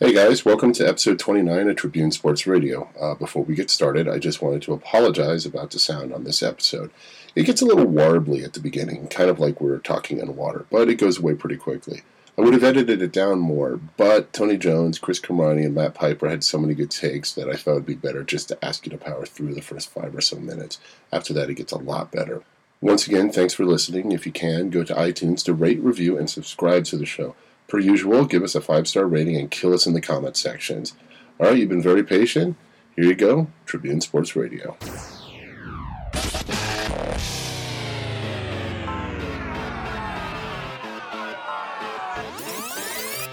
Hey guys, welcome to episode 29 of Tribune Sports Radio. Uh, before we get started, I just wanted to apologize about the sound on this episode. It gets a little warbly at the beginning, kind of like we're talking in water, but it goes away pretty quickly. I would have edited it down more, but Tony Jones, Chris Kamrani, and Matt Piper had so many good takes that I thought it would be better just to ask you to power through the first five or so minutes. After that, it gets a lot better. Once again, thanks for listening. If you can, go to iTunes to rate, review, and subscribe to the show. Per usual, give us a five star rating and kill us in the comment sections. All right, you've been very patient. Here you go Tribune Sports Radio.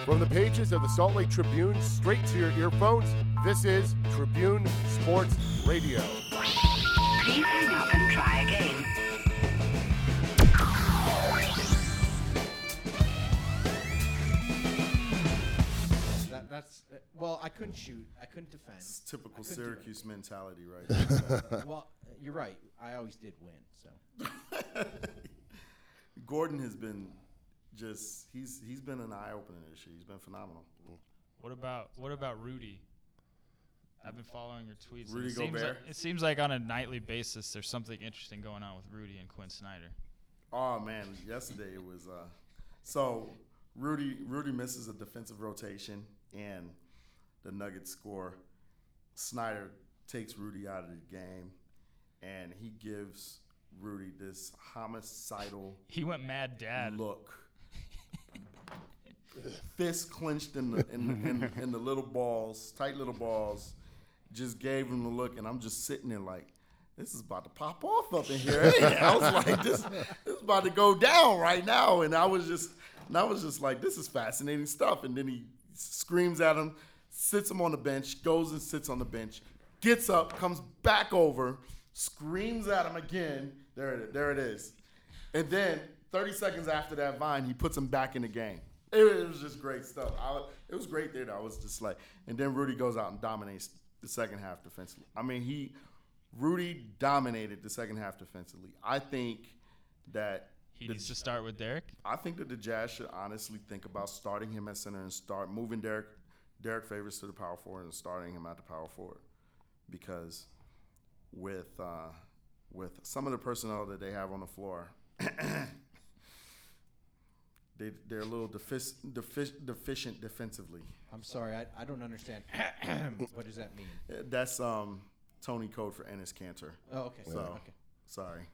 From the pages of the Salt Lake Tribune straight to your earphones, this is Tribune Sports Radio. Please hang up and try that's uh, well. I couldn't shoot. I couldn't defend. It's typical couldn't do Syracuse mentality, right? there. Well, you're right. I always did win. So Gordon has been just he's he's been an eye opener this year. He's been phenomenal. What about what about Rudy? I've been following your tweets. and Rudy it seems, like, Gobert? it seems like on a nightly basis there's something interesting going on with Rudy and Quin Snyder. Oh man, yesterday it was uh so Rudy Rudy misses a defensive rotation and the Nuggets score. Snyder takes Rudy out of the game and he gives Rudy this homicidal He went mad dad. look. Fist clenched in the in, in, in the little balls, tight little balls. Just gave him the look, and I'm just sitting there like, this is about to pop off up in here. I was like, this, this is about to go down right now, and I was just, and I was just like, this is fascinating stuff. And then he screams at him, sits him on the bench, goes and sits on the bench, gets up, comes back over, screams at him again. There it, there it is. And then 30 seconds after that vine, he puts him back in the game. It, it was just great stuff. I, it was great there. I was just like, and then Rudy goes out and dominates the second half defensively. I mean, he Rudy dominated the second half defensively. I think that He the- needs to start with Derek. I think that the Jazz should honestly think about starting him at center and start moving Derek Derek Favors to the power forward and starting him at the power forward because with uh, with some of the personnel that they have on the floor, they they're a little defic- defic- deficient defensively. I'm sorry. I, I don't understand. what does that mean? That's um, Tony code for Enes Kanter. Oh, okay. So Okay. sorry.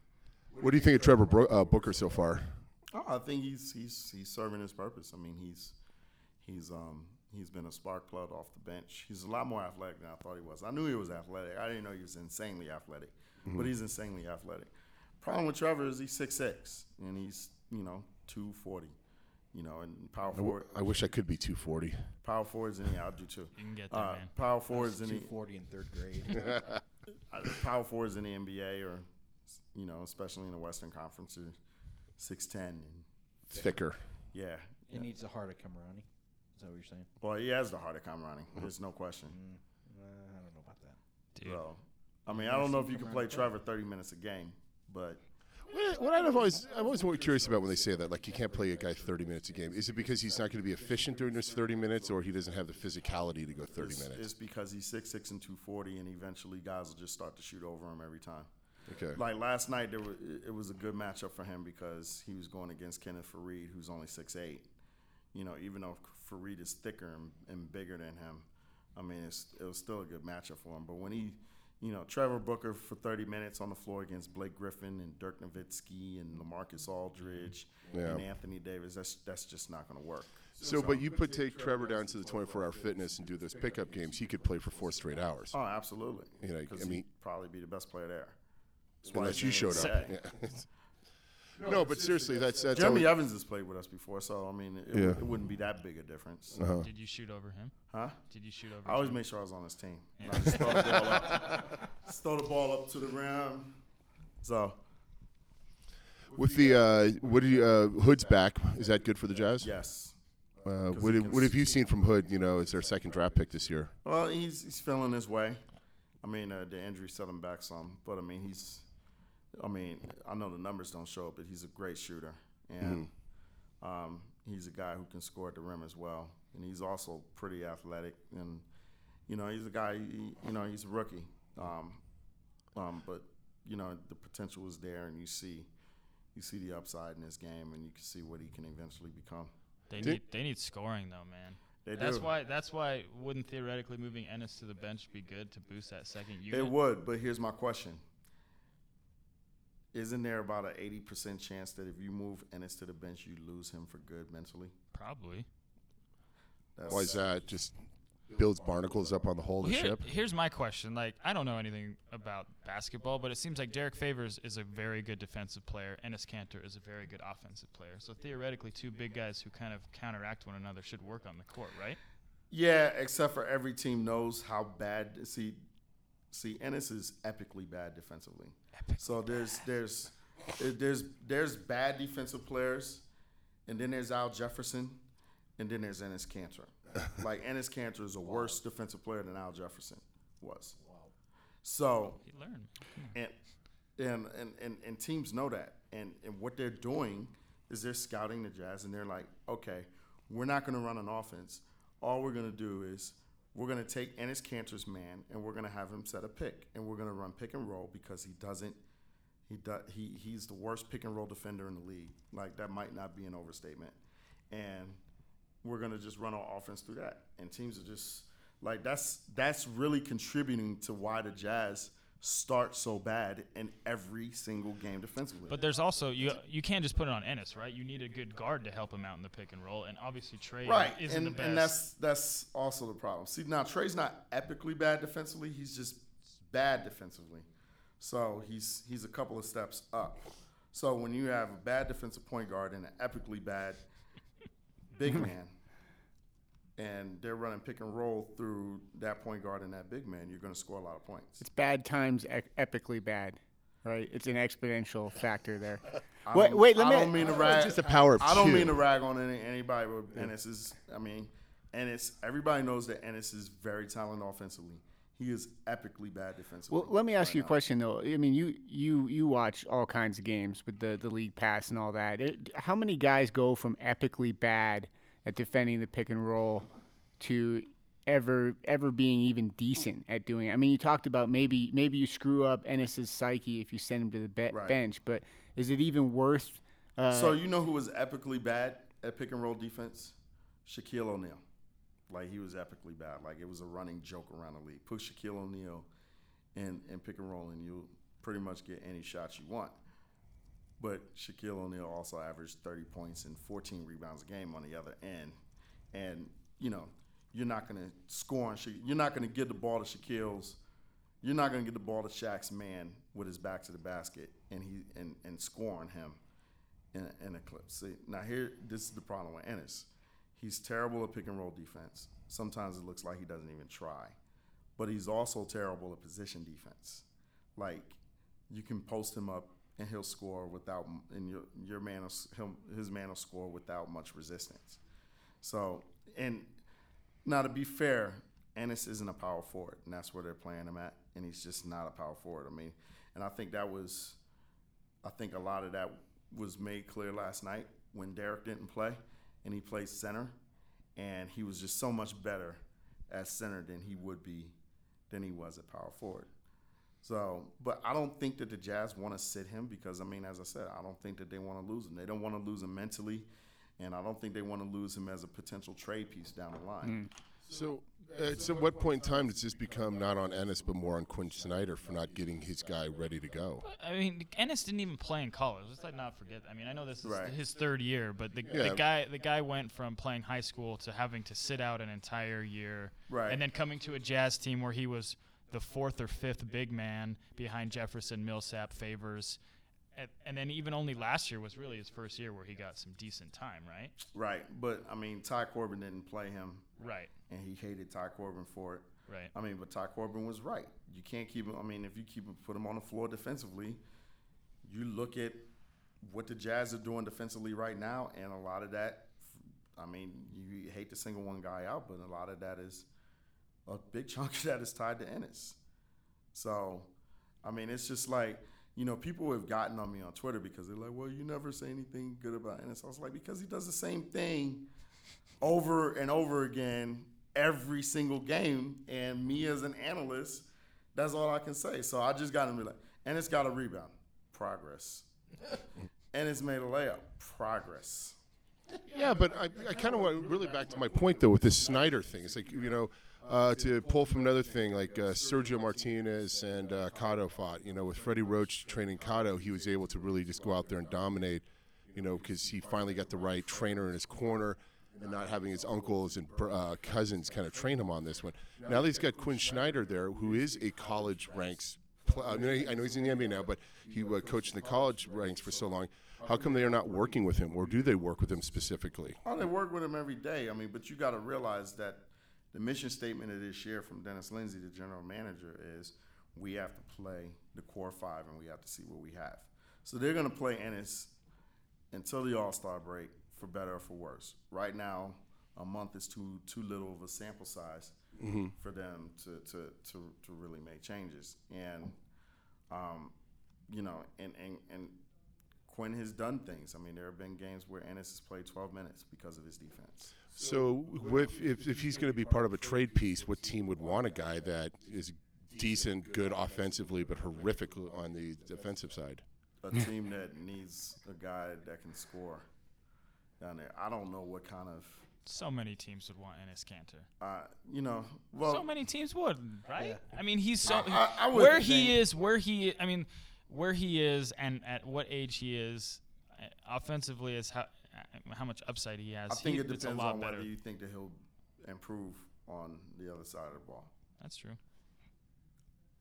What do you think of Trevor Bro- uh, Booker so far? Oh, I think he's he's he's serving his purpose. I mean, he's he's um he's been a spark plug off the bench. He's a lot more athletic than I thought he was. I knew he was athletic. I didn't know he was insanely athletic, but he's insanely athletic. Problem with Trevor is he's six six and he's you know two forty. You know, and power I, w- forward, I wish I could be 240. power forwards in the I'll do too. You can get there, Uh, man. power forwards in the 240 in third grade. uh, power forwards in the NBA or you know, especially in the Western Conference, are six ten and Thicker. yeah. He needs the heart of Kamrani. Is that what you're saying? Well, he has the heart of Kamrani. There's no question. Uh, I don't know about that. Dude. So, I mean, I don't know if you can play Trevor 30 minutes a game, but What, what I've always, I'm always more curious about when they say that, like you can't play a guy 30 minutes a game. Is it because he's not going to be efficient during those 30 minutes, or he doesn't have the physicality to go 30 it's, minutes? it's because he's 6'6 and 240, and eventually guys will just start to shoot over him every time. Okay. Like last night, there was, it was a good matchup for him because he was going against Kenneth Faried, who's only 6'8. You know, even though Faried is thicker and, and bigger than him, I mean, it's, it was still a good matchup for him. But when he, you know, Trevor Booker for 30 minutes on the floor against Blake Griffin and Dirk Nowitzki and Lamarcus Aldridge Yeah. and Anthony Davis, that's that's just not going to work. So, but you put take Trevor down to the 24-hour fitness and do those pickup games. He could play for four straight hours. Oh, absolutely. You know, I mean- he'd probably be the best player there. That's why Unless you showed up. Yeah. no, but seriously, that's that's Jeremy always- Evans has played with us before, so I mean, it, Yeah. it wouldn't be that big a difference, Uh-huh. Did you shoot over him? huh? Did you shoot over? I always him? make sure I was on his team. And I just throw the ball up, just throw the ball up to the rim. So with the uh, what do you uh, Hood's back? Is that good for the Jazz? yes, Uh, 'Cause what, have- what have you seen from Hood? You know, as their second draft pick this year. well, he's he's feeling his way. I mean, uh, the injury set him back some, but I mean, he's. I mean, I know the numbers don't show it, but he's a great shooter, and um, he's a guy who can score at the rim as well. and he's also pretty athletic. And you know, he's a guy. He, you know, he's a rookie, um, um, but you know the potential is there, and you see you see the upside in his game, and you can see what he can eventually become. They need they need scoring though, man. They That's do. why that's why wouldn't theoretically moving Enes to the bench be good to boost that second unit? It would, but here's my question. Isn't there about an 80% chance that if you move Enes to the bench, you lose him for good mentally? Probably. That's, Why is that? Just builds barnacles up on the whole of Well, the here- ship. Here's my question. Like, I don't know anything about basketball, but it seems like Derek Favors is a very good defensive player. Enes Kanter is a very good offensive player. So theoretically, two big guys who kind of counteract one another should work on the court, right? Yeah, except for every team knows how bad. See, see, Enes is epically bad defensively. so there's there's there's there's bad defensive players, and then there's Al Jefferson, and then there's Enes Kanter. like Enes Kanter is a worse defensive player than Al Jefferson was. So You learn. and and and and, and teams know that and and what they're doing is they're scouting the jazz and they're like okay we're not going to run an offense all we're going to do is we're going to take Enes Kanter's man and we're going to have him set a pick and we're going to run pick and roll because he doesn't he does he he's the worst pick and roll defender in the league. Like that might not be an overstatement. And we're going to just run our offense through that. And teams are just like that's that's really contributing to why the jazz start so bad in every single game defensively But there's also you you can't just put it on Enes, right? You need a good guard to help him out in the pick and roll, and obviously Trey right isn't and, the best. and that's that's also the problem see now trey's not epically bad defensively he's just bad defensively so he's he's a couple of steps up so when you have a bad defensive point guard and an epically bad big man and they're running pick and roll through that point guard and that big man you're going to score a lot of points It's bad times ec- epically bad, right? It's an exponential factor there. Wait, wait, let I me. don't mean to rag. just a power of I don't mean to rag on any, anybody, but Enes is. I mean, Enes. Everybody knows that Enes is very talented offensively. He is epically bad defensively. Well, let me ask right you a now. question though. I mean, you you you watch all kinds of games with the the league pass and all that. It, how many guys go from epically bad at defending the pick and roll to ever ever being even decent at doing it? I mean, you talked about maybe maybe you screw up Enes's psyche if you send him to the be- Right. bench, but is it even worth? Uh, So you know who was epically bad at pick and roll defense? Shaquille O'Neal. Like he was epically bad. Like it was a running joke around the league. Put Shaquille O'Neal in, in pick and roll, and you'll pretty much get any shots you want. But Shaquille O'Neal also averaged 30 points and 14 rebounds a game on the other end. And you know, you're not going to score on. Sha- You're not going to get the ball to Shaquille's. You're not going to get the ball to Shaq's man with his back to the basket, and he and and score on him in, in a clip. See, now here, this is the problem with Enes. He's terrible at pick and roll defense. Sometimes it looks like he doesn't even try, but he's also terrible at position defense. Like you can post him up and he'll score without, and your your man, will, him, his man will score without much resistance. So, and now to be fair, Enes isn't a power forward, and that's where they're playing him at, and he's just not a power forward. I mean, and I think that was I think a lot of that was made clear last night when Derek didn't play and he played center, and he was just so much better at center than he would be than he was at power forward. So, but I don't think that the Jazz want to sit him because I mean, as I said, I don't think that they want to lose him. They don't want to lose him mentally, and I don't think they want to lose him as a potential trade piece down the line. So, uh, so what point in time does this become not on Enes but more on Quin Snyder for not getting his guy ready to go? I mean, Enes didn't even play in college. Let's like not forget. I mean, I know this is Right. his third year, but the, Yeah. the guy the guy went from playing high school to having to sit out an entire year, Right. And then coming to a Jazz team where he was the fourth or fifth big man behind Jefferson, Millsap, Favors, and, and then even only last year was really his first year where he got some decent time, right? Right, but I mean, Ty Corbin didn't play him, Right. and he hated Ty Corbin for it. Right. I mean, but Ty Corbin was right. You can't keep him. I mean, if you keep him, put him on the floor defensively, you look at what the Jazz are doing defensively right now, and a lot of that. I mean, you hate to single one guy out, but a lot of that is a big chunk of that is tied to Enes. So, I mean, it's just like you know, people have gotten on me on Twitter because they're like, "Well, you never say anything good about Enes." I was like, because he does the same thing over and over again every single game. And me as an analyst, that's all I can say. So I just got him like, and it's got a rebound, progress, and it's made a layup, progress. Yeah, but I, I kind of want really back to my point though with this Snyder thing. It's like you know, uh, to pull from another thing like uh, Sergio Martinez and uh, Cotto fought. You know, with Freddie Roach training Cotto, he was able to really just go out there and dominate. You know, because he finally got the right trainer in his corner. And not having his uncles and uh, cousins kind of train him on this one. Now he's got Quin Schneider there, who is a college ranks. Pl- I, he- I know he's in the NBA now, but he uh, coached in the college ranks for so long. How come they are not working with him, or do they work with him specifically? Oh, they work with him every day. I mean, but you got to realize that the mission statement of this year from Dennis Lindsey, the general manager, is we have to play the core five and we have to see what we have. So they're going to play Enes until the All Star break, for better or for worse. Right now, a month is too too little of a sample size for them to, to, to, to really make changes. And um, you know, and, and, and Quin has done things. I mean, there have been games where Enes has played 12 minutes because of his defense. So, with, if, if he's going to be part of a trade piece, what team would want a guy that is decent, good offensively, but horrific on the defensive side? A team that needs a guy that can score down there. I don't know what kind of, So many teams would want Enes Kanter. uh, you know, well, so many teams would, right? I mean, he's so I- I would where he think- is, where he, I mean, where he is, and at what age he is, uh, offensively is how uh, how much upside he has. I think He- it it's a depends lot on better. whether you think that he'll improve on the other side of the ball. That's true.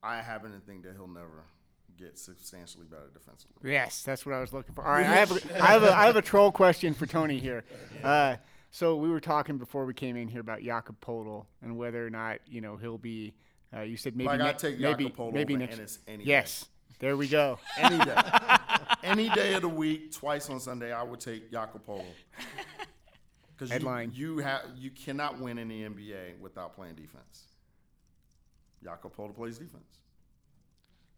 I happen to think that he'll never get substantially better defensively. Yes, that's what I was looking for. All right, I have a, I have a, I have a troll question for Tony here. Uh, so we were talking before we came in here about Jakob Poeltl and whether or not you know he'll be. Uh, you said maybe Like, ne- I'd take maybe Jakob maybe next. Enes any day. yes, there we go. Any day. Any day of the week, twice on Sunday, I would take Jakob. Because Headline. you, you have you cannot win in the NBA without playing defense. Jakob plays defense.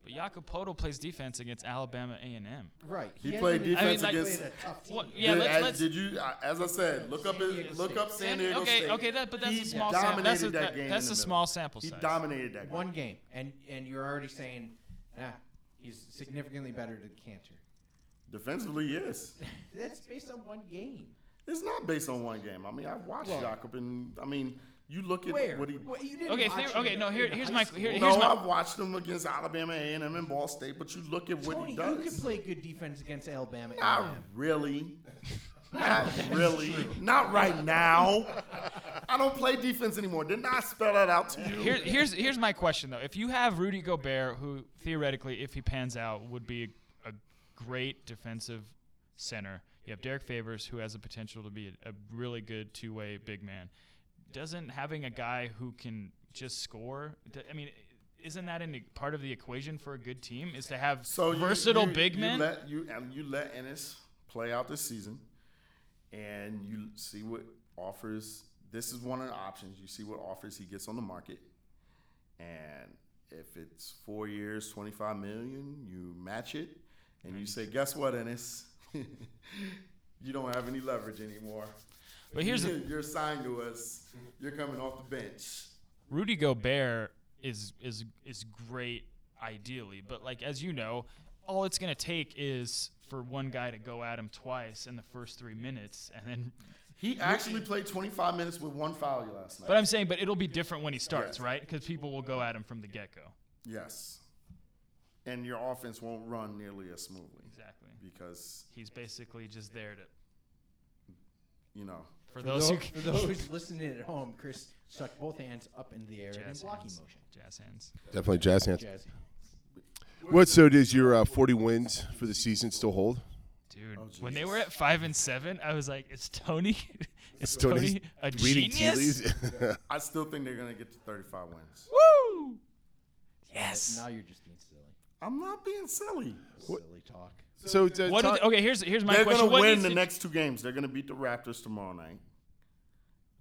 But Jakob Poeltl plays defense against Alabama A&M. Right. He hasn't played even defense like- against. played a tough team. What, yeah, did, let's, as, let's did you? As I said, look up his, look up San Diego okay, State. okay, that, but that's he a small sample. That's a, that that- game. that's a small middle. sample He dominated that game. One game, and and you're already saying, ah, he's significantly better than Kanter. Defensively, yes. That's based on one game. It's not based on one game. I mean, I've watched Well- Jakob, and I mean, you look at Where? what he. What, you didn't Okay, watch there- him okay, no, here- in here's my- school. here- no, my- I've watched him against Alabama A&M and Ball State, but you look at what Tony, he does. you can play good defense against Alabama. Not A&M. really. Not really. Not right now. I don't play defense anymore. Didn't I spell that out to you? Here, here's here's my question though. If you have Rudy Gobert, who theoretically, if he pans out, would be a, a great defensive center, you have Derek Favors, who has the potential to be a, a really good two-way big man. Doesn't having a guy who can just score? I mean, isn't that in part of the equation for a good team? Is to have So you- versatile you, big you men? Let, you and you let Enes play out this season, and you see what offers. This is one of the options. You see what offers he gets on the market, and if it's four years, twenty five million, you match it, and you say, "Guess what, Enes? you don't have any leverage anymore." But here's you're, you're signed to us. You're coming off the bench. Rudy Gobert is is is great ideally, but like as you know, all it's gonna take is for one guy to go at him twice in the first three minutes, and then. He actually played 25 minutes with one foul last night. But I'm saying, but it'll be different when he starts, Yes. right? Because people will go at him from the get go. Yes. And your offense won't run nearly as smoothly Exactly. because, He's basically just there to. you know, For For those those, who for those listening at home, Chris stuck both hands up into the air in jazz blocking hands, motion. jazz hands. Definitely jazz hands. Jazz. What so does your uh, 40 wins for the season still hold? Dude, Oh, when they were at five and seven, I was like, "Is Tony, is Tony's Tony a genius?" leaves? I still think they're going to get to 35 wins. Woo! Yes. Now you're just being silly. I'm not being silly. Silly talk. so What? talk- they- okay, here's here's my they're question. going to What win the to- next two games. They're going to beat the Raptors tomorrow night.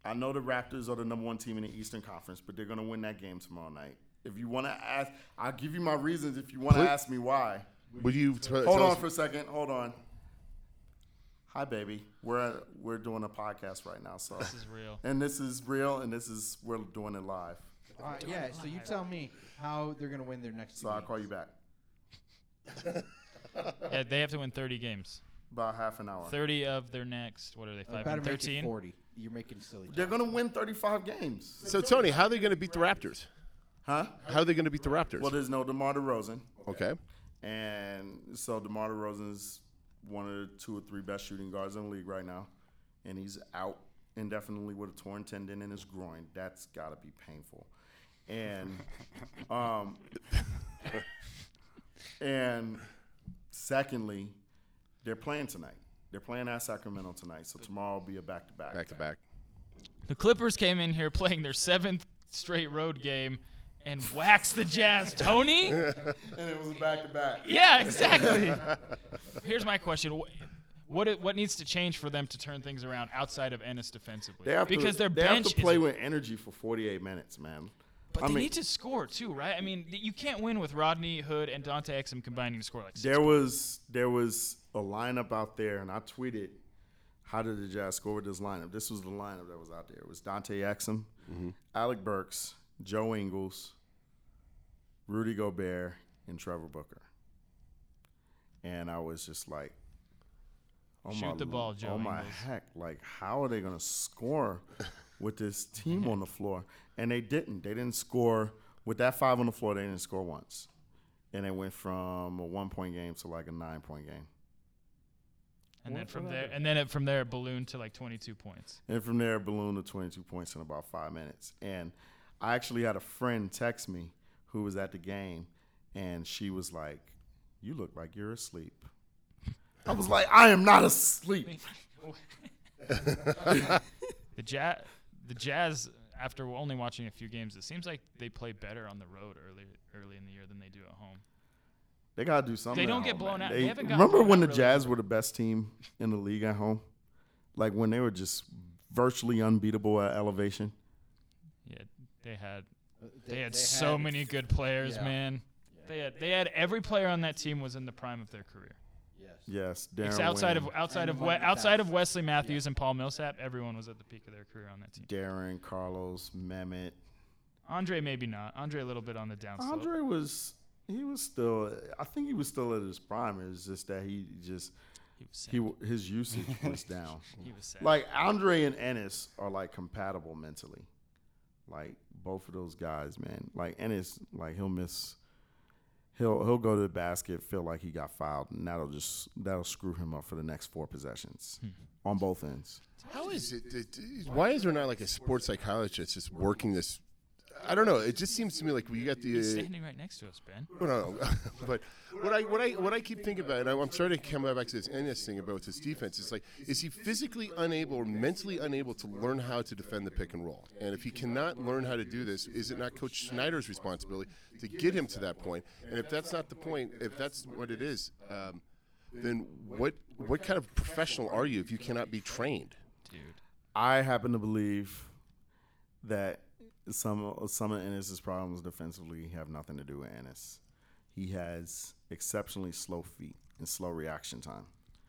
I know the Raptors are the number one team in the Eastern Conference, but they're going to win that game tomorrow night. If you want to ask, I'll give you my reasons if you want to Please. ask me why. would you t- Hold tell on us- for a second. Hold on. Hi, baby. We're we're doing a podcast right now, so This is real. and this is real, and this is we're doing it live. Uh, yeah. So you tell me how they're gonna win their next. So two I'll games. call you back Yeah, they have to win 30 games. about half an hour. 30 of their next. What are they? Five Better and make it 13. Forty. You're making silly. They're gonna win 35 games, So Tony, how are they going to beat the Raptors? Huh? How are they going to beat the Raptors? Well, there's no DeMar DeRozan, okay. and so DeMar DeRozan is one of the two or three best shooting guards in the league right now, and he's out indefinitely with a torn tendon in his groin. That's got to be painful, and um, and secondly, they're playing tonight. They're playing at Sacramento tonight, so tomorrow will be a back to back. Back to back. The Clippers came in here playing their seventh straight road game and waxed the Jazz. Tony? and it was back to back. Yeah, exactly. Here's my question. What what needs to change for them to turn things around outside of Enes defensively? They have because to, their they bench have to play with energy for 48 minutes, man. but I they mean- need to score too, right? I mean, you can't win with Rodney Hood and Dante Exum combining to score like six. There was there was a lineup out there, and I tweeted, "How did the Jazz score with this lineup?" This was the lineup that was out there. It was Dante Exum, mm-hmm. Alec Burks, Joe Ingles, Rudy Gobert, and Trevor Booker. And I was just like, "Oh Shoot my, the ball, Joe Oh my Ingles. heck! Like, how are they gonna score with this team on the floor?" And they didn't. They didn't score with that five on the floor. They didn't score once and it went from a one point game to like a nine point game. and then from there, and then it, from there, it ballooned to like 22 points. And from there, it ballooned to 22 points in about five minutes. And I actually had a friend text me who was at the game, and she was like, You look like you're asleep. I was like, I am not asleep. The Jazz, the Jazz, after only watching a few games, it seems like they play better on the road early early in the year than they do at home. They got to do something. They don't get home, blown man. out. They haven't remember when the really. Jazz were the best team in the league at home? Like when they were just virtually unbeatable at elevation? Yeah, they had Uh, they had so had- many good players, Yeah. man. They had they had every player on that team was in the prime of their career. Yes. Yes. Deron Ex- outside Wayne. of outside And of we, outside of. Wesley Matthews and Paul Millsap, everyone was at the peak of their career on that team. Deron, Carlos, Mehmet. Andre maybe not. Andre a little bit on the downslope. Andre was he was still I think he was still at his prime. It's just that he just he was he his usage was down. He was sad. Like Andre and Enes are like compatible mentally. Like both of those guys, man. Like and it's like he'll miss. He'll he'll go to the basket, feel like he got fouled, and that'll just that'll screw him up for the next four possessions hmm. on both ends. How is it? it- it- Why is there not like a sports psychologist just working this? I don't know. It just seems to me like we got the. He's uh, standing right next to us, Ben. No, no, no. but what I what I what I keep thinking about, and I'm starting to come back to this Enes thing about his defense. It's like, is he physically unable or mentally unable to learn how to defend the pick and roll? And if he cannot learn how to do this, is it not Coach Schneider's responsibility to get him to that point? And if that's not the point, if that's what it is, um, then what what kind of professional are you if you cannot be trained? Dude. I happen to believe that some some of Enes's problems defensively have nothing to do with Enes. He has exceptionally slow feet and slow reaction time.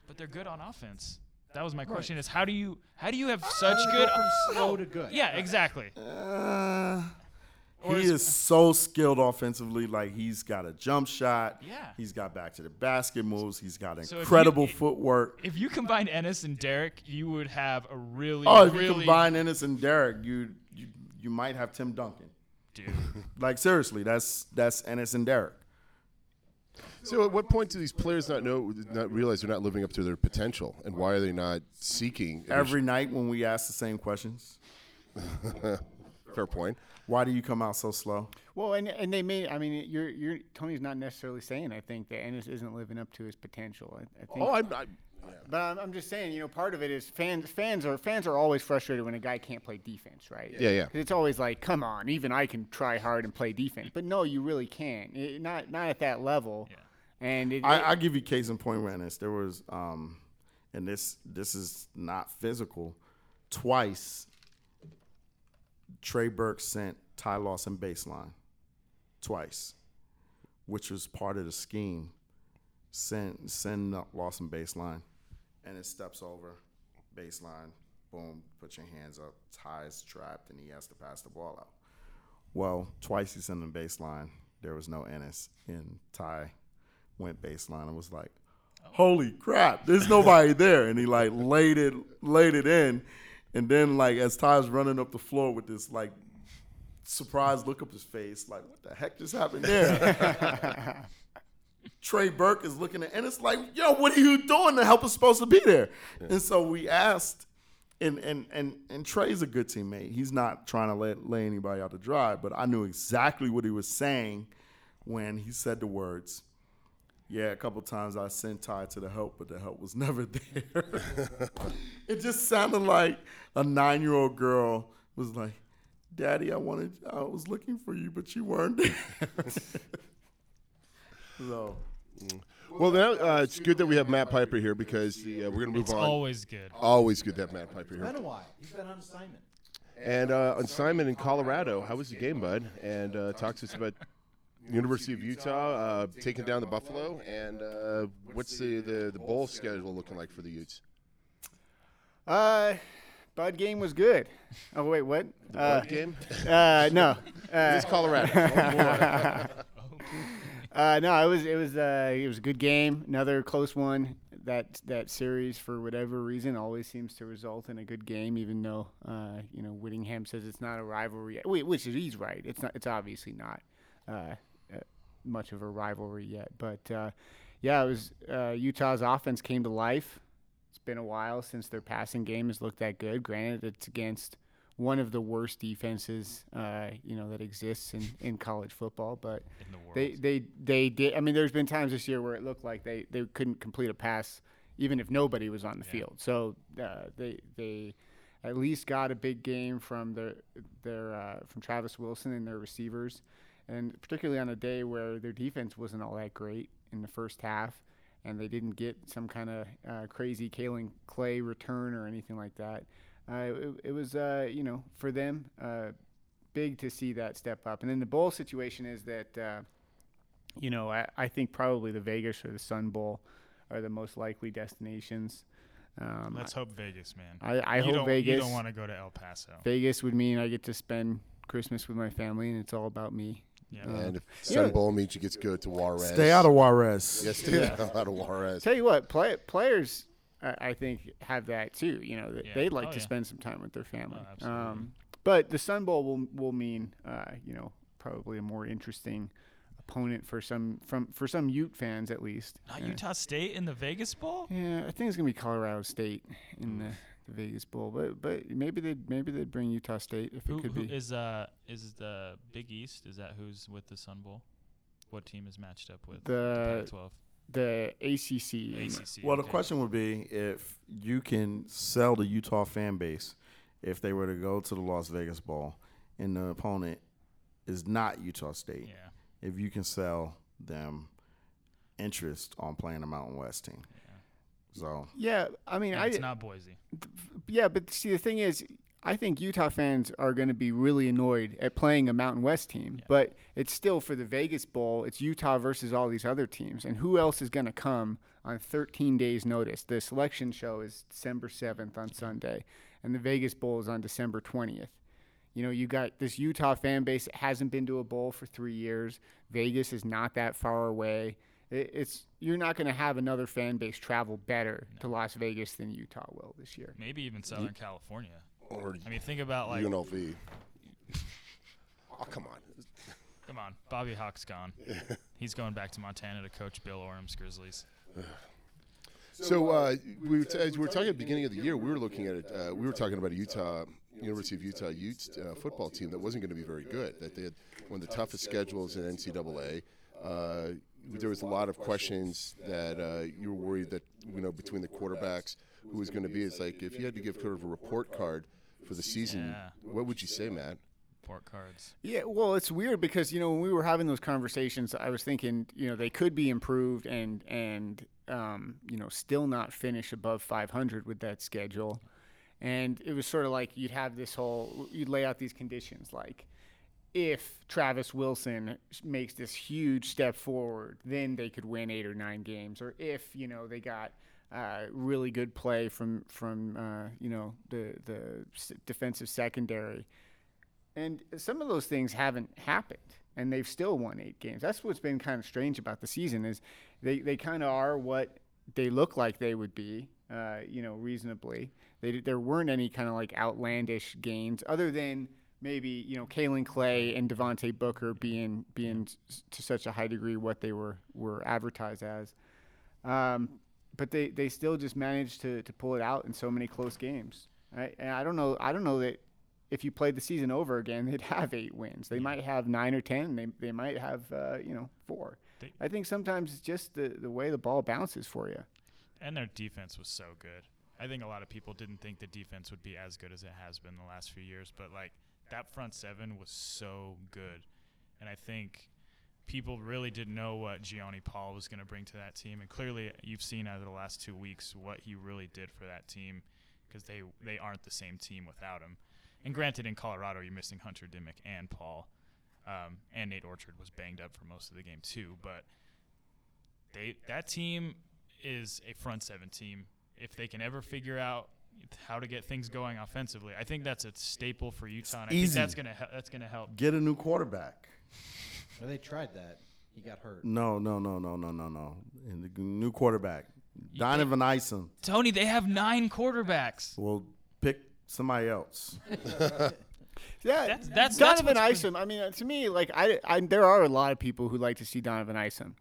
But they're good on offense. That was my question: Is how do you how do you have such good? From slow to good. Yeah, exactly. Uh, he is- is so skilled offensively. Like he's got a jump shot. Yeah. He's got back to the basket moves. He's got So if you- incredible footwork. If you combine Enes and Derek, you would have a really, Oh, if really you combine Enes and Derek, you you you might have Tim Duncan. dude. Like seriously, that's that's Enes and Derek. So, at what point do these players not know, not realize they're not living up to their potential, and why are they not seeking Every night when we ask the same questions, fair point? why do you come out so slow? Well, and and they may. I mean, you're you're Tony's not necessarily saying. I think that Enes isn't living up to his potential. I, I think. Oh, I'm, I, But I'm, I'm just saying, you know, part of it is fans. Fans are fans are always frustrated when a guy can't play defense, right? Yeah, yeah. 'Cause It's always like, come on, even I can try hard and play defense, but no, you really can't. It- not not at that level. Yeah. And it, I, I give you case in point with Enes. There was, um, and this this is not physical. Twice, Trey Burke sent Ty Lawson baseline. Twice, which was part of the scheme. Send send up Lawson baseline, and it steps over baseline. Boom, put your hands up. Ty's trapped, and he has to pass the ball out. Well, twice he sent the baseline. There was no Enes, and Ty went baseline and was like, "Holy crap! There's nobody there!" And he like laid it, laid it in, and then like as Ty's running up the floor with this like surprised look up his face, like, "What the heck just happened there?" Trey Burke is looking at, and it's like, yo, what are you doing? The help is supposed to be there. And so we asked, and and and and Trey's a good teammate. He's not trying to let lay anybody out to dry, but I knew exactly what he was saying when he said the words. Yeah, a couple times I sent Ty to the help, but the help was never there. it just sounded like a nine-year-old girl was like, "Daddy, I wanted, I was looking for you, but you weren't there." so Well, now uh, it's good that we have Matt Piper here because the, uh, we're going to move It's on. always good. Always good to have Matt Piper Been here. a while. He's been on assignment. And uh, on Simon in Colorado, how was the game, bud? And uh, talk to us about University of Utah uh, taking down the Buffalo, and uh, what's the, the the bowl schedule looking like for the Utes? Uh, Bud game was good. Oh wait, what? Uh, Bud game? uh, no. Uh, It's Colorado. Uh, no, it was it was uh, it was a good game. Another close one. That that series, for whatever reason, always seems to result in a good game, even though uh, you know Whittingham says it's not a rivalry. Wait, which he's right. It's not. It's obviously not uh, uh, much of a rivalry yet. But uh, yeah, it was Utah's offense came to life. It's been a while since their passing game has looked that good. Granted, it's against one of the worst defenses uh, you know that exists in, in college football, but In the they they they did. I mean, there's been times this year where it looked like they, they couldn't complete a pass, even if nobody was on the field. So uh, they they at least got a big game from their their uh, from Travis Wilson and their receivers, and particularly on a day where their defense wasn't all that great in the first half, and they didn't get some kind of uh, crazy Kaelin Clay return or anything like that. Uh, it, it was uh, you know for them. Uh, big to see that step up. And then the bowl situation is that, uh, you know, I, I think probably the Vegas or the Sun Bowl are the most likely destinations. Um, Let's hope Vegas, man. I, I hope don't, Vegas. You don't want to go to El Paso. Vegas would mean I get to spend Christmas with my family, and it's all about me. Yeah. and if Yeah. Sun Bowl means you get to go to Juarez. stay out of Juarez. Yes, stay out of Juarez. Tell you what, play, players, I, I think, have that too. You know, Yeah. they'd like Oh, to yeah. spend some time with their family. Oh, um, but the Sun Bowl will will mean, uh, you know, probably a more interesting opponent for some from for some Ute fans at least. Not Uh, Utah State in the Vegas Bowl? Yeah, I think it's gonna be Colorado State in the, the Vegas Bowl, but but maybe they maybe they'd bring Utah State if Who, it could who be. is uh is the Big East? Is that who's with the Sun Bowl? What team is matched up with The- Pac-12? The ACC. ACC. Well, the okay. question would be if you can sell the Utah fan base if they were to go to the Las Vegas Bowl and the opponent is not Utah State. Yeah. If you can sell them interest on playing a Mountain West team. Yeah. So Yeah, I mean, And I it's not Boise. yeah, but see, the thing is, I think Utah fans are going to be really annoyed at playing a Mountain West team, but it's still for the Vegas Bowl. It's Utah versus all these other teams, and who else is going to come on 13 days' notice? The selection show is December 7th on Sunday, and the Vegas Bowl is on December 20th. You know, you got this Utah fan base that hasn't been to a bowl for three years. Vegas is not that far away. It, it's you're not going to have another fan base travel better to Las Vegas than Utah will this year. Maybe even Southern California. Or I mean, think about like, UNLV. Oh, come on. come on, Bobby Hauck's gone. He's going back to Montana to coach Bill Orem's Grizzlies. So uh, we were, t- as we were talking at the beginning of the year. We were looking at it. Uh, we were talking about a Utah University of Utah Utes uh, football team that wasn't going to be very good. That they had one of the toughest schedules in NCAA. Uh, there was a lot of questions that uh, you were worried that you know between the quarterbacks who was going to be. It's like if you had to give sort of a report card for the season, Yeah. what would you say, Matt? Port cards. Yeah, well, it's weird because you know when we were having those conversations, I was thinking you know they could be improved and and um, you know still not finish above 500 with that schedule, and it was sort of like you'd have this whole you'd lay out these conditions like if Travis Wilson makes this huge step forward, then they could win eight or nine games, or if you know they got uh, really good play from from uh, you know the the defensive secondary, and some of those things haven't happened, and they've still won eight games. That's what's been kind of strange about the season is they they kind of are what they look like they would be, uh, you know, reasonably. They, there weren't any kind of like outlandish gains other than maybe you know Kaelin Clay and Devontae Booker being being to such a high degree what they were were advertised as. Um, but they, they still just managed to, to pull it out in so many close games. Right? And I don't know I don't know that if you played the season over again, they'd have eight wins. They might have nine or ten. They they might have uh, you know four. They- I think sometimes it's just the, the way the ball bounces for you. and their defense was so good. I think a lot of people didn't think the defense would be as good as it has been the last few years, but like that front seven was so good, and I think people really didn't know what Gionni Paul was going to bring to that team, and clearly you've seen over the last two weeks what he really did for that team, because they they aren't the same team without him. And granted, in Colorado you're missing Hunter Dimick and Paul, um, and Nate Orchard was banged up for most of the game too, but they that team is a front seven team. If they can ever figure out how to get things going offensively, I think that's a staple for Utah. And I think easy. that's gonna that's gonna help. Get a new quarterback. Well, they tried that. He got hurt. No, no, no, no, no, no, no. And the new quarterback, Donovan Isom. Tony, they have nine quarterbacks. Well, pick somebody else. Yeah, That's- that's- that's Donovan what's Isom. I mean, to me, like I, I, there are a lot of people who like to see Donovan Isom,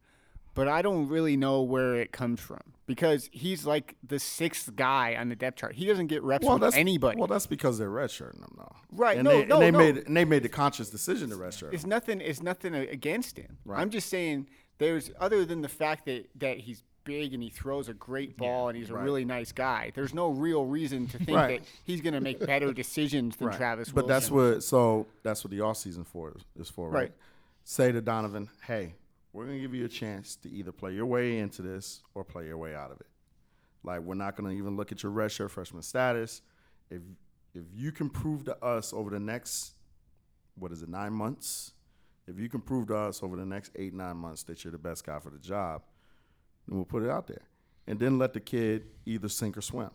but I don't really know where it comes from because he's like the sixth guy on the depth chart. He doesn't get reps with that's anybody. Well, that's because they're redshirting them now. Right, And no, they, no, and they no. made and they made the conscious decision to redshirt. it's him. nothing. It's nothing against him. Right. I'm just saying there's other than the fact that that he's big and he throws a great ball and he's a right. really nice guy. There's no real reason to think Right. that he's going to make better decisions than. Travis. But that's what so that's what the off season for is, is for, right? Right. Say to Donovan, hey, we're gonna give you a chance to either play your way into this or play your way out of it. Like we're not gonna even look at your redshirt freshman status. If if you can prove to us over the next what is it, nine months? If you can prove to us over the next eight, nine months that you're the best guy for the job, then we'll put it out there. And then let the kid either sink or swim.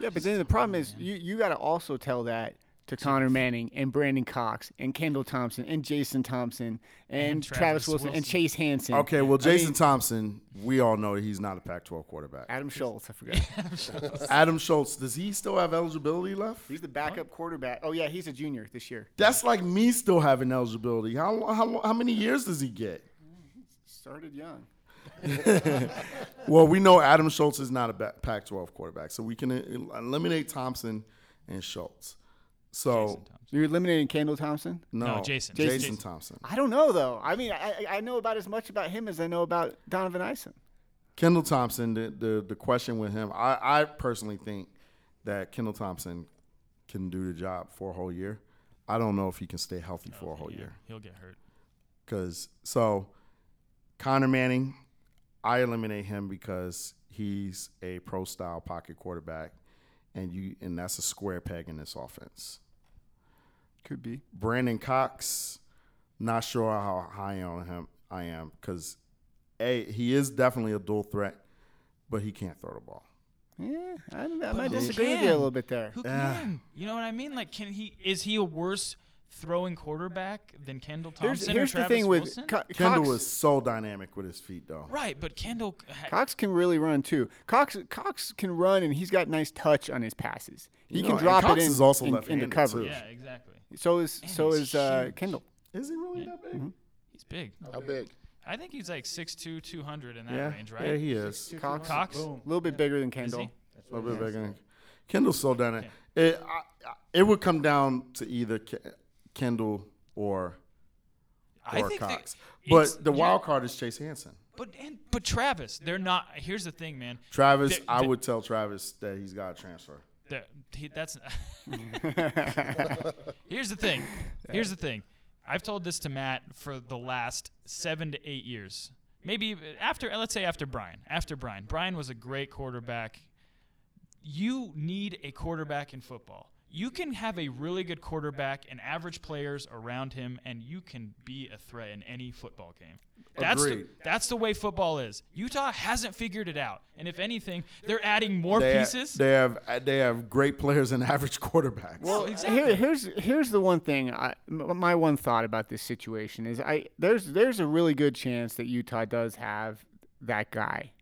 Yeah, but then the problem is you you got to also tell that to Connor Manning and Brandon Cox and Kendall Thompson and Jason Thompson and, And Travis, Travis Wilson, and Chase Hansen. Okay, well, I Jason mean, Thompson, we all know he's not a Pac-12 quarterback. Adam Schulz, I forgot. Adam Schulz, does he still have eligibility left? he's the backup quarterback. Oh yeah, he's a junior this year. That's like me still having eligibility. How how how many years does he get? Started young. Well, we know Adam Schulz is not a Pac-12 quarterback, so we can uh, eliminate Thompson and Schulz. So You're eliminating Kendall Thompson. no, No, Jason. Jason, Jason. Thompson. I don't know though. I mean, I I I know about as much about him as I know about Donovan Isom. Kendall Thompson. The, the the question with him, I I personally think that Kendall Thompson can do the job for a whole year. I don't know if he can stay healthy for a whole Yeah, year. He'll get hurt. Because so Connor Manning, I eliminate him because he's a pro style pocket quarterback, and you and that's a square peg in this offense. Could be. Brandon Cox, not sure how high on him I am because a he is definitely a dual threat, but he can't throw the ball. Yeah, I, I might who disagree with you a little bit there. Who can? You know what I mean? Like, can he? Is he a worse throwing quarterback than Kendall Here's, Thompson here's or the Travis thing with Wilson? Co- Kendall Cox. is so dynamic with his feet, though. right, but Kendall. ha- Cox can really run too. Cox Cox can run and he's got nice touch on his passes. He You can know, drop Cox it in, is also in- into left-handed, cover. too. Yeah, exactly. So is And so is uh. Kendall. Is he really that big? He's big. How big? I think he's like 6'2", 200 in that Yeah, range, right? yeah, he is. Cox, Cox. a little bit bigger than Is Kendall. he? A little bit bigger. Kendall's so dynamic. It, I, I- it would come down to either Ke- Kendall or I or think Cox. it's- But the yeah, wild card is Chase Hansen. But and, but Travis, they're not. Here's the thing, man. Travis, The- I the- would tell Travis that he's got to transfer. He, that's. Here's the thing. Here's the thing. I've told this to Matt for the last seven to eight years. Maybe after, let's say after Brian. After Brian. Brian was a great quarterback. You need a quarterback in football. You can have a really good quarterback and average players around him, and you can be a threat in any football game. That's the, Agreed. that's the way football is. Utah hasn't figured it out, and if anything, they're adding more They, pieces. they have they have great players and average quarterbacks. well, exactly. Here, here's here's the one thing. I, m- my one thought about this situation is I there's there's a really good chance that Utah does have that guy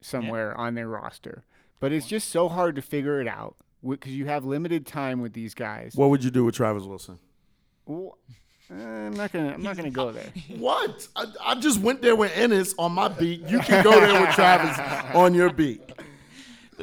somewhere on their roster, but it's just so hard to figure it out because you have limited time with these guys. what would you do with Travis Wilson? Well, eh, I'm not gonna I'm not gonna go there. What? I, I just went there with Enes on my beat. You can go there with Travis on your beat.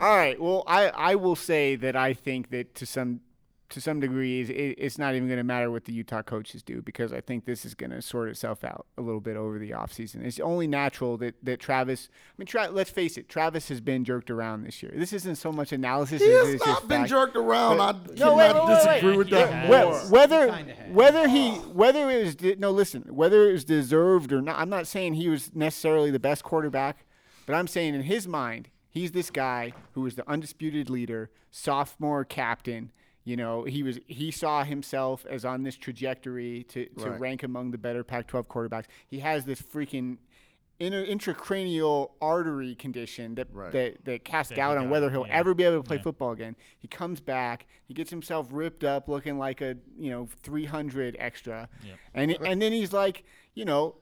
All right. Well, I, I will say that I think that to some to some degree is it, it's not even going to matter what the Utah coaches do because I think this is going to sort itself out a little bit over the offseason. It's only natural that, that Travis. I mean, Tra- let's face it, Travis has been jerked around this year. This isn't so much analysis. He as has it's not just been fact. jerked around. I No, cannot wait, wait, wait, disagree wait. with that more. Whether whether he whether it was de- no listen whether it was deserved or not I'm not saying he was necessarily the best quarterback but I'm saying in his mind he's this guy who is the undisputed leader sophomore captain you know he was he saw himself as on this trajectory to, to Right. rank among the better Pac-12 quarterbacks he has this freaking inter- intracranial artery condition that Right. that, that casts That he doubt on whether he'll yeah. ever be able to play Yeah. football again. He comes back, he gets himself ripped up, looking like a you know 300 extra, Yep. and and then he's like you know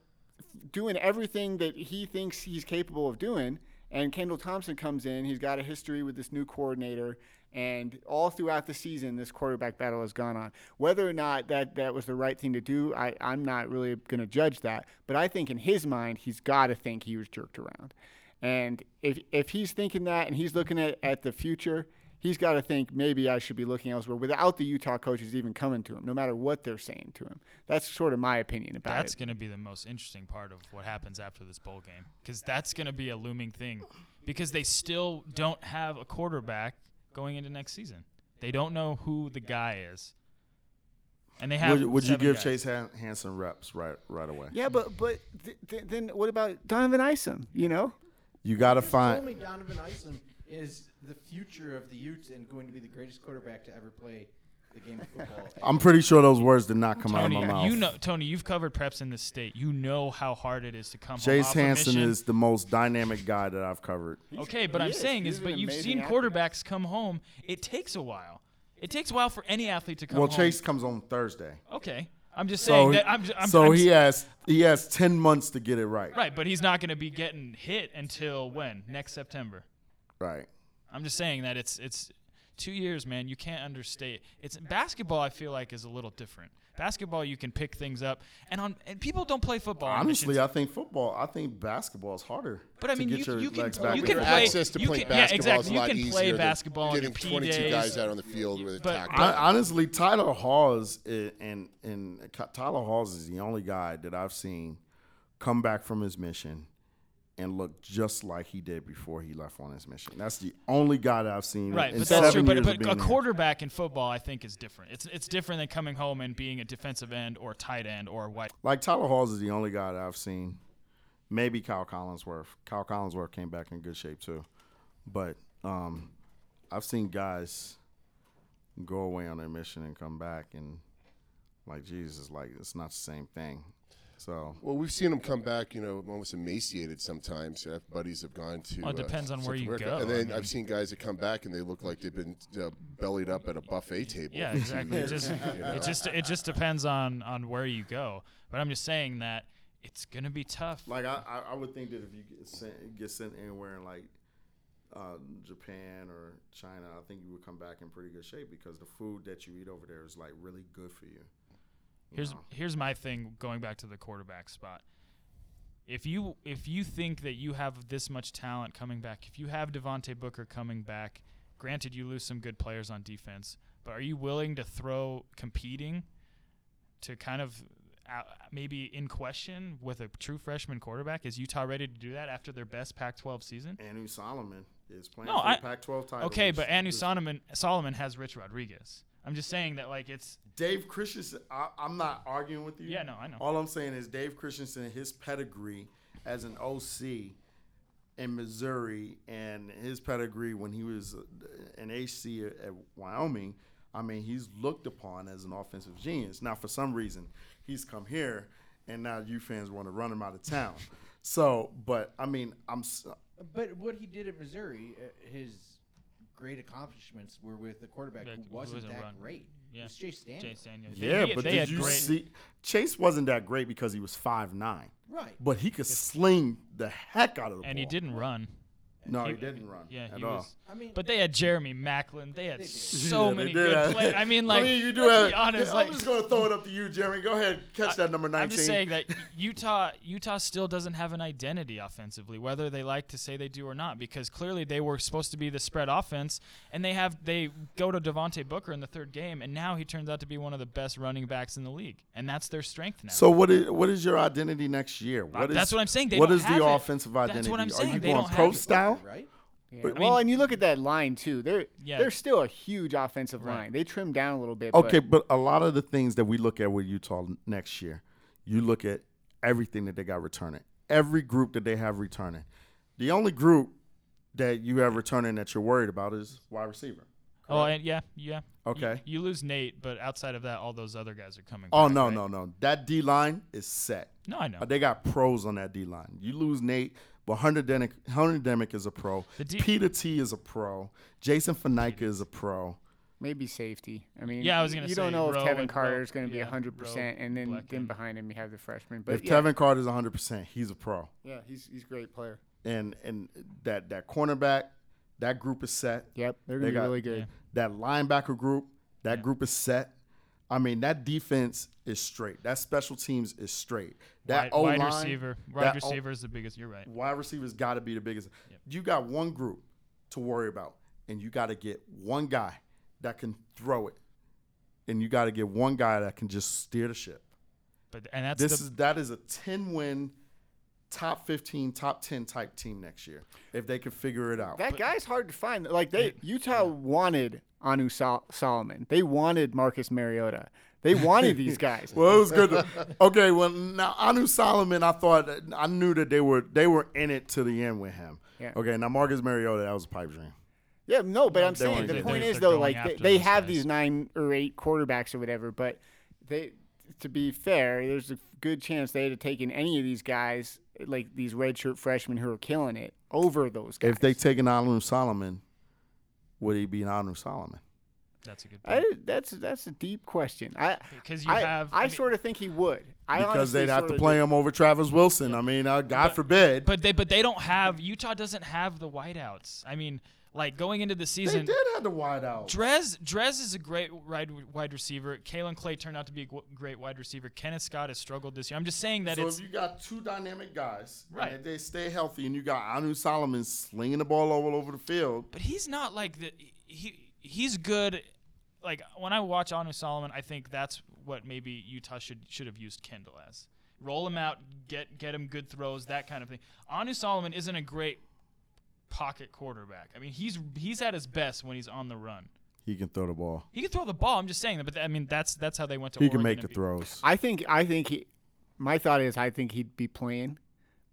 doing everything that he thinks he's capable of doing. And Kendall Thompson comes in. He's got a history with this new coordinator, and all throughout the season, this quarterback battle has gone on. Whether or not that that was the right thing to do, I, I'm not really going to judge that. But I think in his mind, he's got to think he was jerked around. And if if he's thinking that, and he's looking at at the future, he's got to think maybe I should be looking elsewhere without the Utah coaches even coming to him, no matter what they're saying to him. That's sort of my opinion about That's it. going to be the most interesting part of what happens after this bowl game because that's going to be a looming thing because they still don't have a quarterback going into next season. They don't know who the guy is, and they have. Would, would you give guys. Chase Han- Hansen reps right right away? Yeah, but but th- th- then what about Donovan Isom? You know, You got to Told find. me Donovan Isom is the future of the Utes and going to be the greatest quarterback to ever play the game of football. I'm pretty sure those words did not come out of Tony, my mouth. you know, Tony, you've covered preps in this state. You know how hard it is to come home Chase off Hansen is the most dynamic guy that I've covered. Okay, but he I'm is. saying He's is, but you've amazing seen athlete. quarterbacks come home. It takes a while. It takes a while for any athlete to come Well, home. Chase comes on Thursday, Okay, I'm just so saying that. I'm, I'm, so I'm he has he has ten months to get it right. Right, but he's not going to be getting hit until when? Next September. Right. I'm just saying that it's it's two years, man. You can't understate. It's basketball. I feel like is a little different. Basketball, you can pick things up, and on and people don't play football. on Honestly. I think football. I think basketball is harder. but I mean, to you, your you can legs you can in Your the play access to you play can, basketball yeah, is exactly. a You lot can easier play basketball on your getting P 22 days. guys out on the field with a tackle. I, honestly, Tyler Haws i- and and Tyler Haws is the only guy that I've seen come back from his mission and look just like he did before he left on his mission. That's the only guy that I've seen. Right, in but seven that's true. But, but a quarterback in football, I think, is different. It's it's different than coming home and being a defensive end or tight end or what. Like Tyler Haws is the only guy that I've seen. Maybe Kyle Collinsworth. Kyle Collinsworth came back in good shape too, but um, I've seen guys go away on their mission and come back and like Jesus, like it's not the same thing. So Well, we've seen them come back, you know, almost emaciated sometimes. Uh, buddies have gone to. Well, it uh, depends on where Central you America. go, And I then mean. I've seen guys that come back and they look like they've been uh, bellied up at a buffet table. Yeah, exactly. It just it just it just depends on on where you go. But I'm just saying that it's gonna be tough. Like I, I, I would think that if you get sent, get sent anywhere in like uh, Japan or China, I think you would come back in pretty good shape because the food that you eat over there is like really good for you. Here's here's my thing going back to the quarterback spot. If you if you think that you have this much talent coming back, if you have Devontae Booker coming back, granted you lose some good players on defense, but are you willing to throw competing to kind of maybe in question with a true freshman quarterback? Is Utah ready to do that after their best Pac-12 season? Anu Solomon is playing No, for I- Pac-12 title. Okay, but Anu Solomon Solomon has Rich Rodriguez. I'm just saying that like it's Dave Christensen. I, I'm not arguing with you. Yeah, no, I know. All I'm saying is Dave Christensen, his pedigree as an OC in Missouri, and his pedigree when he was uh, an HC at, at Wyoming. I mean, he's looked upon as an offensive genius. Now, for some reason, he's come here, and now you fans want to run him out of town. So, but I mean, I'm s- But what he did at Missouri, uh, his great accomplishments were with the quarterback That who wasn't wasn't that run. great. Yeah. It was Chase Daniel. Chase Daniel. yeah. He- but they did you great- see? Chase wasn't that great because he was five nine, Right. but he could sling the heck out of the and ball. he didn't run. No, he, he- didn't run. Yeah, at he all. was. I mean, But they had Jeremy Maclin. They had They did. so Yeah, they many did good players. I mean, like, I mean, you do let's have. be honest. I'm like, just going to throw it up to you, Jeremy. Go ahead, catch that number 19. I'm just saying that Utah Utah still doesn't have an identity offensively, whether they like to say they do or not, because clearly they were supposed to be the spread offense, and they have they go to Devontae Booker in the third game, and now he turns out to be one of the best running backs in the league, and that's their strength now. So what is what is your identity next year? What is that's what I'm saying. They what don't is have the it. offensive That's identity? what I'm Are you They going pro it. Style? right? Yeah. But- well, and you look at that line too. They're Yeah. they're still a huge offensive Right. line. They trimmed down a little bit. Okay, but but a lot of the things that we look at with Utah next year, you look at everything that they got returning, every group that they have returning. The only group that you have returning that you're worried about is wide receiver. oh, and yeah, yeah. Okay. You, lose Nate, but outside of that, all those other guys are coming. Oh back, no, right? no, no. That D line is set. No, I know. They got pros on that D line. You lose Nate, but Hunter Dimick, Hunter Dimick is a pro. The D- Peter T is a pro. Jason Fanaika is a pro. maybe safety. I mean, Yeah, I was gonna you say don't know if Kevin and Carter is going to be yeah, hundred percent, Rowe, and then then behind him you have the freshman. But If yeah, Tevin Carter's 100%, he's a pro. yeah, he's he's a great player. And and that that cornerback, that group is set. Yep, they're going to be got- really good. yeah. That linebacker group, that group is set. I mean, that defense is straight. That special teams is straight. That wide, O wide line, receiver, that wide O- receiver is the biggest. You're right. wide receivers got to be the biggest. You got one group to worry about, and you got to get one guy that can throw it, and you got to get one guy that can just steer the ship. But and that's This the, is that is a ten win, top fifteen, top ten type team next year if they can figure it out. That guy's hard to find. Like they Utah wanted Anu Sol- Solomon. They wanted Marcus Mariota. They wanted these guys. well, it was good. To, okay, well now Anu Solomon, I thought I knew that they were they were in it to the end with him. Yeah. Okay, now Marcus Mariota, that was a pipe dream. Yeah, no, but I'm they saying the good. point They're- is they're though, like they, they have guys. these nine or eight quarterbacks or whatever, but they, to be fair, there's a good chance they'd have taken any of these guys, like these redshirt freshmen who are killing it, over those guys. If they taken Anu Solomon, would he be an Anu Solomon? that's a good point. I, that's that's a deep question. I Because you I, have I, mean, sort of think he would. I Because they'd have to play do. him over Travis Wilson. I mean, uh, God forbid. But they but they don't have Utah doesn't have the whiteouts. I mean, like going into the season, they did have the wide out. Dres Dres is a great wide wide receiver. Kaelin Clay turned out to be a great wide receiver. Kenneth Scott has struggled this year. I'm just saying that So it's if you got two dynamic guys, Right. and they stay healthy, and you got Anu Solomon slinging the ball all over the field, but he's not like the he he's good. Like when I watch Anu Solomon, I think that's what maybe Utah should should have used Kendall as. Roll him out, get get him good throws, that kind of thing. Anu Solomon isn't a great pocket quarterback. I mean, he's he's at his best when he's on the run. he can throw the ball. He can throw the ball. I'm just saying that, but I mean that's that's how they went to. He can make the beat- throws. I think I think he. My thought is I think he'd be playing,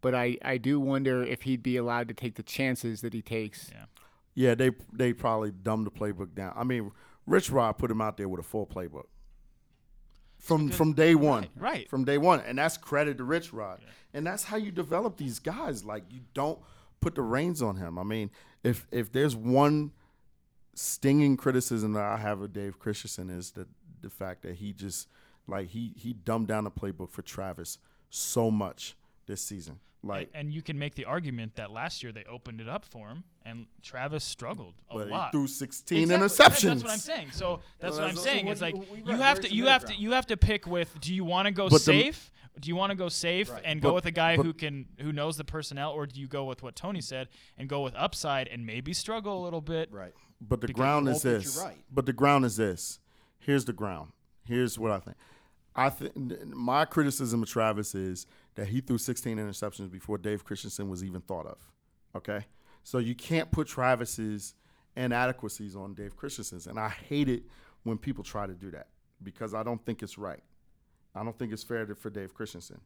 but I I do wonder if he'd be allowed to take the chances that he takes. Yeah. Yeah, they they probably dumbed the playbook down. I mean, Rich Rod put him out there with a full playbook from from day one. right. From day one, and that's credit to Rich Rod. And that's how you develop these guys. Like you don't put the reins on him. I mean, if if there's one stinging criticism that I have of Dave Christensen is the the fact that he just like he he dumbed down the playbook for Travis so much this season. Like and you can make the argument that last year they opened it up for him, and Travis struggled a but he lot. threw 16 Exactly. interceptions. That's, that's what I'm saying. So that's Well, what I'm that's- saying. what It's like you- you have to you middle have to you have to pick with. Do you want to go But the- safe? do you want to go safe and go But- with a guy but- who can who knows the personnel, or do you go with what Tony said and go with upside and maybe struggle a little bit? Right. But the ground is hope that you're this. right. But the ground is this. Here's the ground. Here's what I think. I think my criticism of Travis is that he threw 16 interceptions before Dave Christensen was even thought of. Okay, so you can't put Travis's inadequacies on Dave Christensen's, and I hate it when people try to do that because I don't think it's right. I don't think it's fair to, for Dave Christensen.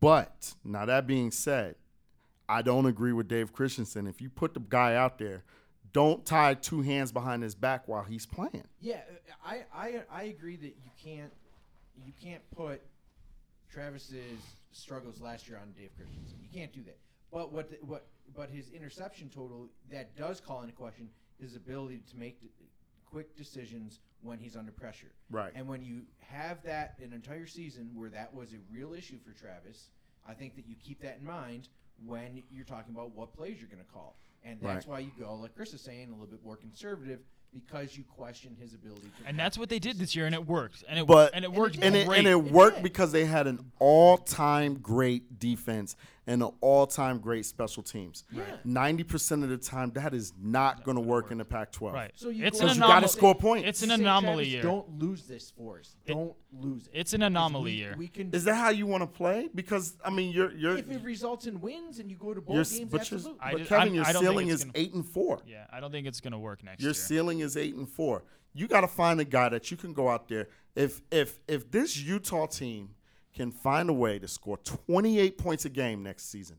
But now that being said, I don't agree with Dave Christensen. If you put the guy out there, don't tie two hands behind his back while he's playing. Yeah, I, I I agree that you can't you can't put Travis's struggles last year on Dave Christensen. You can't do that. But what the, what but his interception total that does call into question his ability to make d- quick decisions when he's under pressure. Right. And when you have that an entire season where that was a real issue for Travis, I think that you keep that in mind when you're talking about what plays you're going to call. And that's Right. why you go, like Chris is saying, a little bit more conservative because you question his ability to. And that's what they did this year, and it worked. And it But and it worked and it, and it It worked did. because they had an all-time great defense and an all-time great special teams. Yeah. Ninety percent of the time, that is not going to work in the Pac-12. right. So you it's go an Because you got to score points. It's an Say, anomaly Travis, year. Don't lose this for us. Don't lose it. It's an anomaly we, year. We can. Is that how you want to play? Because I mean, you're you're if it results in wins and you go to bowl you're, games, but, you're, absolutely. But just- Kevin, I'm- your I ceiling is gonna- eight and four. Yeah, I don't think it's gonna work next Your year. Your ceiling is eight and four. You got to find a guy that you can go out there. If if if this Utah team can find a way to score 28 points a game next season,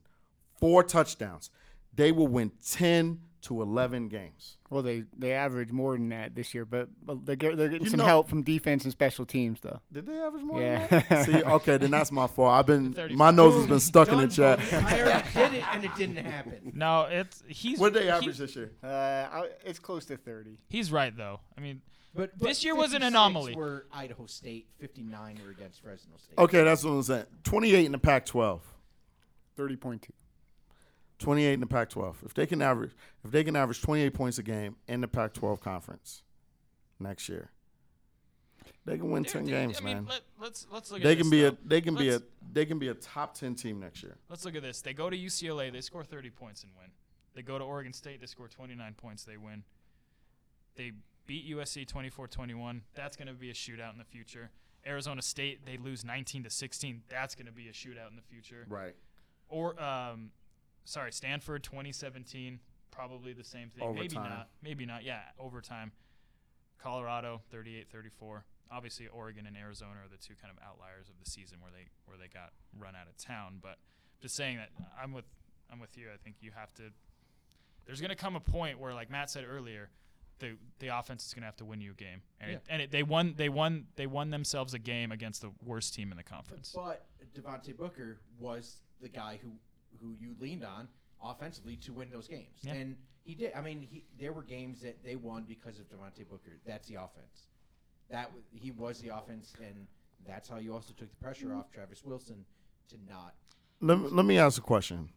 four touchdowns, they will win 10 to 11 games. Well, they they average more than that this year, but, but they're, they're getting You some know- help from defense and special teams, though. Did they average more? Yeah. Than that? See, okay, then that's my fault. I've been 35. my nose has been stuck in the Done, chat. I already did it and it didn't happen. No, it's he's. What did they he- average this year? Uh, it's close to thirty. He's right though. I mean, But, This year was an 56 anomaly. Were Idaho State 59 were against Fresno State. Okay, that's what I'm saying. 28 in the Pac-12. Thirty point two. 28 in the Pac-12. If they can average, if they can average 28 points a game in the Pac-12 conference next year, they can win 10 dude, games, I mean, man. Let, let's let's look at They this, can be a they can be a they can be a top 10 team next year. Let's look at this. They go to UCLA, they score 30 points and win. They go to Oregon State, they score 29 points, they win. They beat USC 24-21. That's going to be a shootout in the future. Arizona State, they lose 19 to 16. That's going to be a shootout in the future. Right. Or um sorry, Stanford 2017, probably the same thing. Maybe not. Maybe not. Yeah, overtime. Colorado 38-34. Obviously Oregon and Arizona are the two kind of outliers of the season where they where they got run out of town, but just saying that I'm with I'm with you. I think you have to there's going to come a point where like Matt said earlier, the the offense is going to have to win you a game. And it, and it, they won they won they won themselves a game against the worst team in the conference. But Devontae Booker was the guy who who you leaned on offensively to win those games, Yeah. and he did. I mean, he, there were games that they won because of Devontae Booker. That's the offense. That w- he was the offense, and that's how you also took the pressure off Travis Wilson to not. Let, me- let me ask a question.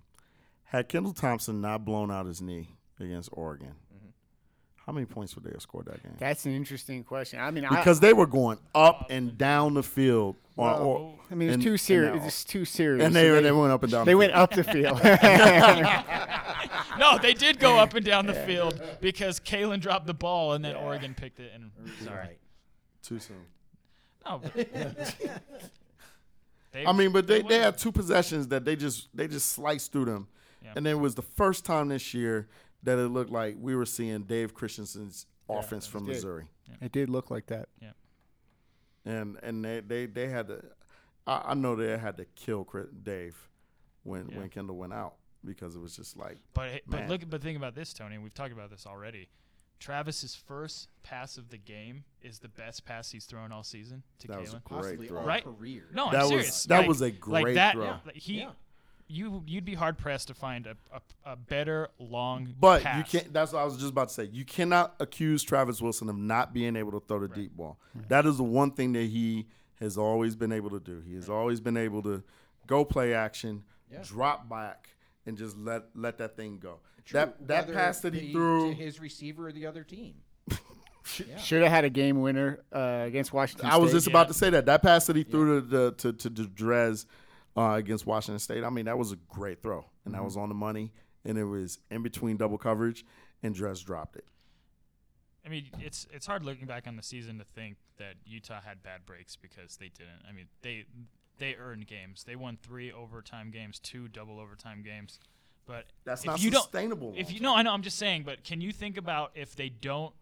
Had Kendall Thompson not blown out his knee against Oregon. How many points would they have scored that game? That's an interesting question. I mean, Because they were going up and down the field. on- Well, or- I, I mean, it's and- too serious. they- It's too serious. And So they, they went up and down. they the went field. up the field. No, they did go up and down the field because Kaelin dropped the ball and then Oregon picked it. And sorry, Right. too soon. no. They- I mean, but they, they won. had two possessions that they just they just sliced through them, Yeah. and it was the first time this year that it looked like we were seeing Dave Christensen's offense from did. Missouri, it did look like that. Yeah. And and they they, they had to. I, I know they had to kill Chris, Dave when Yeah. when Kendall went out because it was just like But hey- but Man. look, but think about this, Tony. We've talked about this already. Travis's first pass of the game is the best pass he's thrown all season to that was a great Possibly throw. all Right? career. No, I'm That was- serious. that Like- was a like great that, throw. yeah, like he, Yeah. You, you'd be hard pressed to find a, a, a better long. But pass. you can't. That's what I was just about to say. You cannot accuse Travis Wilson of not being able to throw the deep ball. That is the one thing that he has always been able to do. He has always been able to go play action, Yeah. drop back, and just let let that thing go. True, That that whether pass that he threw. to his receiver or the other team. Should have had a game winner uh, against Washington. I was State. just about to say that that pass that he threw to the, to to, to Dres uh, against Washington State. I mean, that was a great throw, and that was on the money, and it was in between double coverage, and Dres dropped it. I mean, it's it's hard looking back on the season to think that Utah had bad breaks because they didn't. I mean, they they earned games. They won three overtime games, two double overtime games. But That's not you sustainable Don't, if you no, I know. I'm just saying. But can you think about if they don't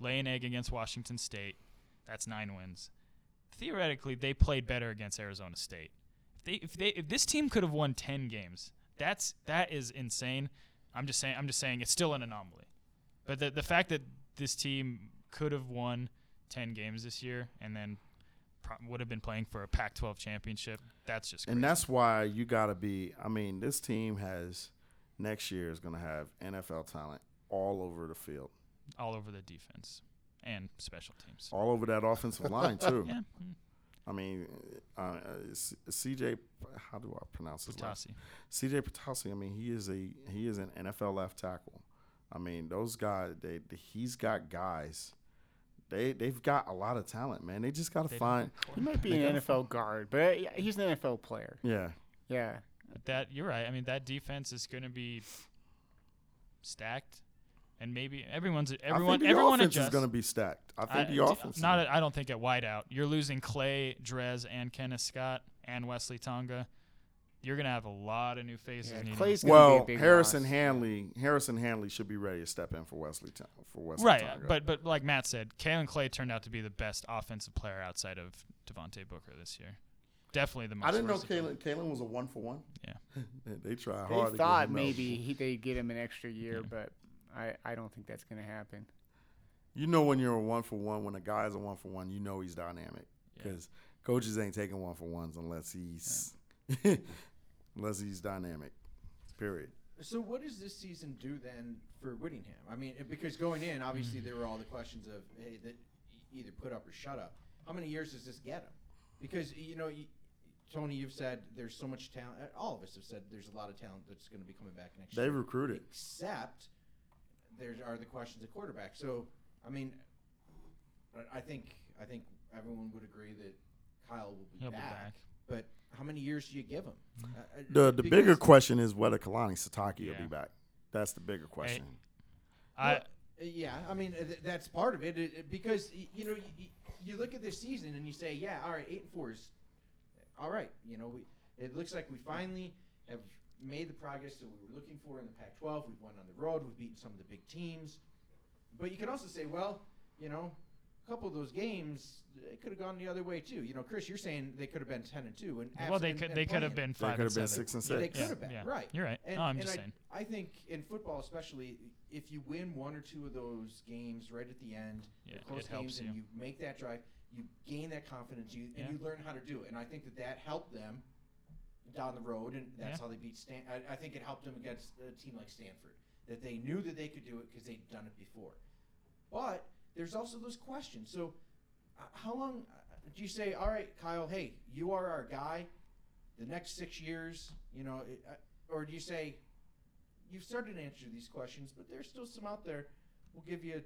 lay an egg against Washington State? That's nine wins. Theoretically, they played better against Arizona State. If they if they if this team could have won ten games, that's that is insane. I'm just saying. I'm just saying it's still an anomaly. But the the fact that this team could have won ten games this year and then pro- would have been playing for a Pac-12 championship, that's just crazy. And that's why you got to be. I mean, this team has next year is going to have NFL talent all over the field, all over the defense and special teams. all over that offensive line too. Yeah, I mean, uh, uh, CJ, how do I pronounce his last? Patasi. CJ Patasi. I mean, he is a he is an NFL left tackle. I mean, those guys. They he's got guys. They they've got a lot of talent, man. They just got to They find. He might be an gotta NFL guard, but uh, he's an NFL player. Yeah, Yeah. That you're right. I mean, that defense is going to be stacked, and maybe everyone's I everyone think the everyone offense adjusts. is going to be stacked. I think I- the offense. is Not. gonna- I I don't think at wideout. You're losing Clay, Dres, and Kenneth Scott and Westlee Tonga. You're gonna have a lot of new faces. Yeah, Clay's gonna be a well, big Harrison loss. Handley, Harrison Handley should be ready to step in for Westlee Ton- for Westlee. right, Tonga. but but like Matt said, Kaelin Clay turned out to be the best offensive player outside of Devontae Booker this year. Definitely the most. I didn't know versatile. Kaelin, Kaelin was a one for one. Yeah. they, they try They hard. to get thought him maybe he, they'd get him an extra year, Yeah. but I, I don't think that's going to happen. You know when you're a one for one, when a guy is a one for one, you know he's dynamic Yeah. because coaches ain't taking one for ones unless he's unless he's dynamic. Period. So what does this season do then for Whittingham? I mean, because going in, obviously there were all the questions of hey, that either put up or shut up. How many years does this get him? Because you know, you, Tony, you've said there's so much talent. uh, All of us have said there's a lot of talent that's going to be coming back next They year. They recruited. Except there are the questions at quarterback. So I mean, I- I think I think everyone would agree that Kyle will be, He'll be back, back. But how many years do you give him? Uh, uh, The the bigger question is whether Kalani Sitake will be back. That's the bigger question. I Well, uh, yeah, I mean uh, th- that's part of it, it, it- because y- you know you, you look at this season and you say, yeah, all right, eight and four is all right. You know, we it looks like we finally have made the progress that we were looking for in the Pac-12. We've won on the road. We've beaten some of the big teams, but you can also say, well, you know, a couple of those games it could have gone the other way too. You know, Chris, you're saying they could have been ten and two, and well, they could and- they could have been five They could have been six and Yeah, they six. could have been yeah. right. You're right. And, no, I'm and just I, saying. I think in football, especially, if you win one or two of those games right at the end, Yeah, they're close it helps games, and you. you make that drive, you gain that confidence, you and Yeah. you learn how to do it. And I think that that helped them down the road, and that's Yeah. how they beat Stan. I, I think it helped them against a team like Stanford that they knew that they could do it because they'd done it before. But there's also those questions. So, uh, how long uh, do you say, all right, Kyle? Hey, you are our guy. The next six years, you know, it, uh, or do you say, you've started to answer these questions, but there's still some out there. We'll give you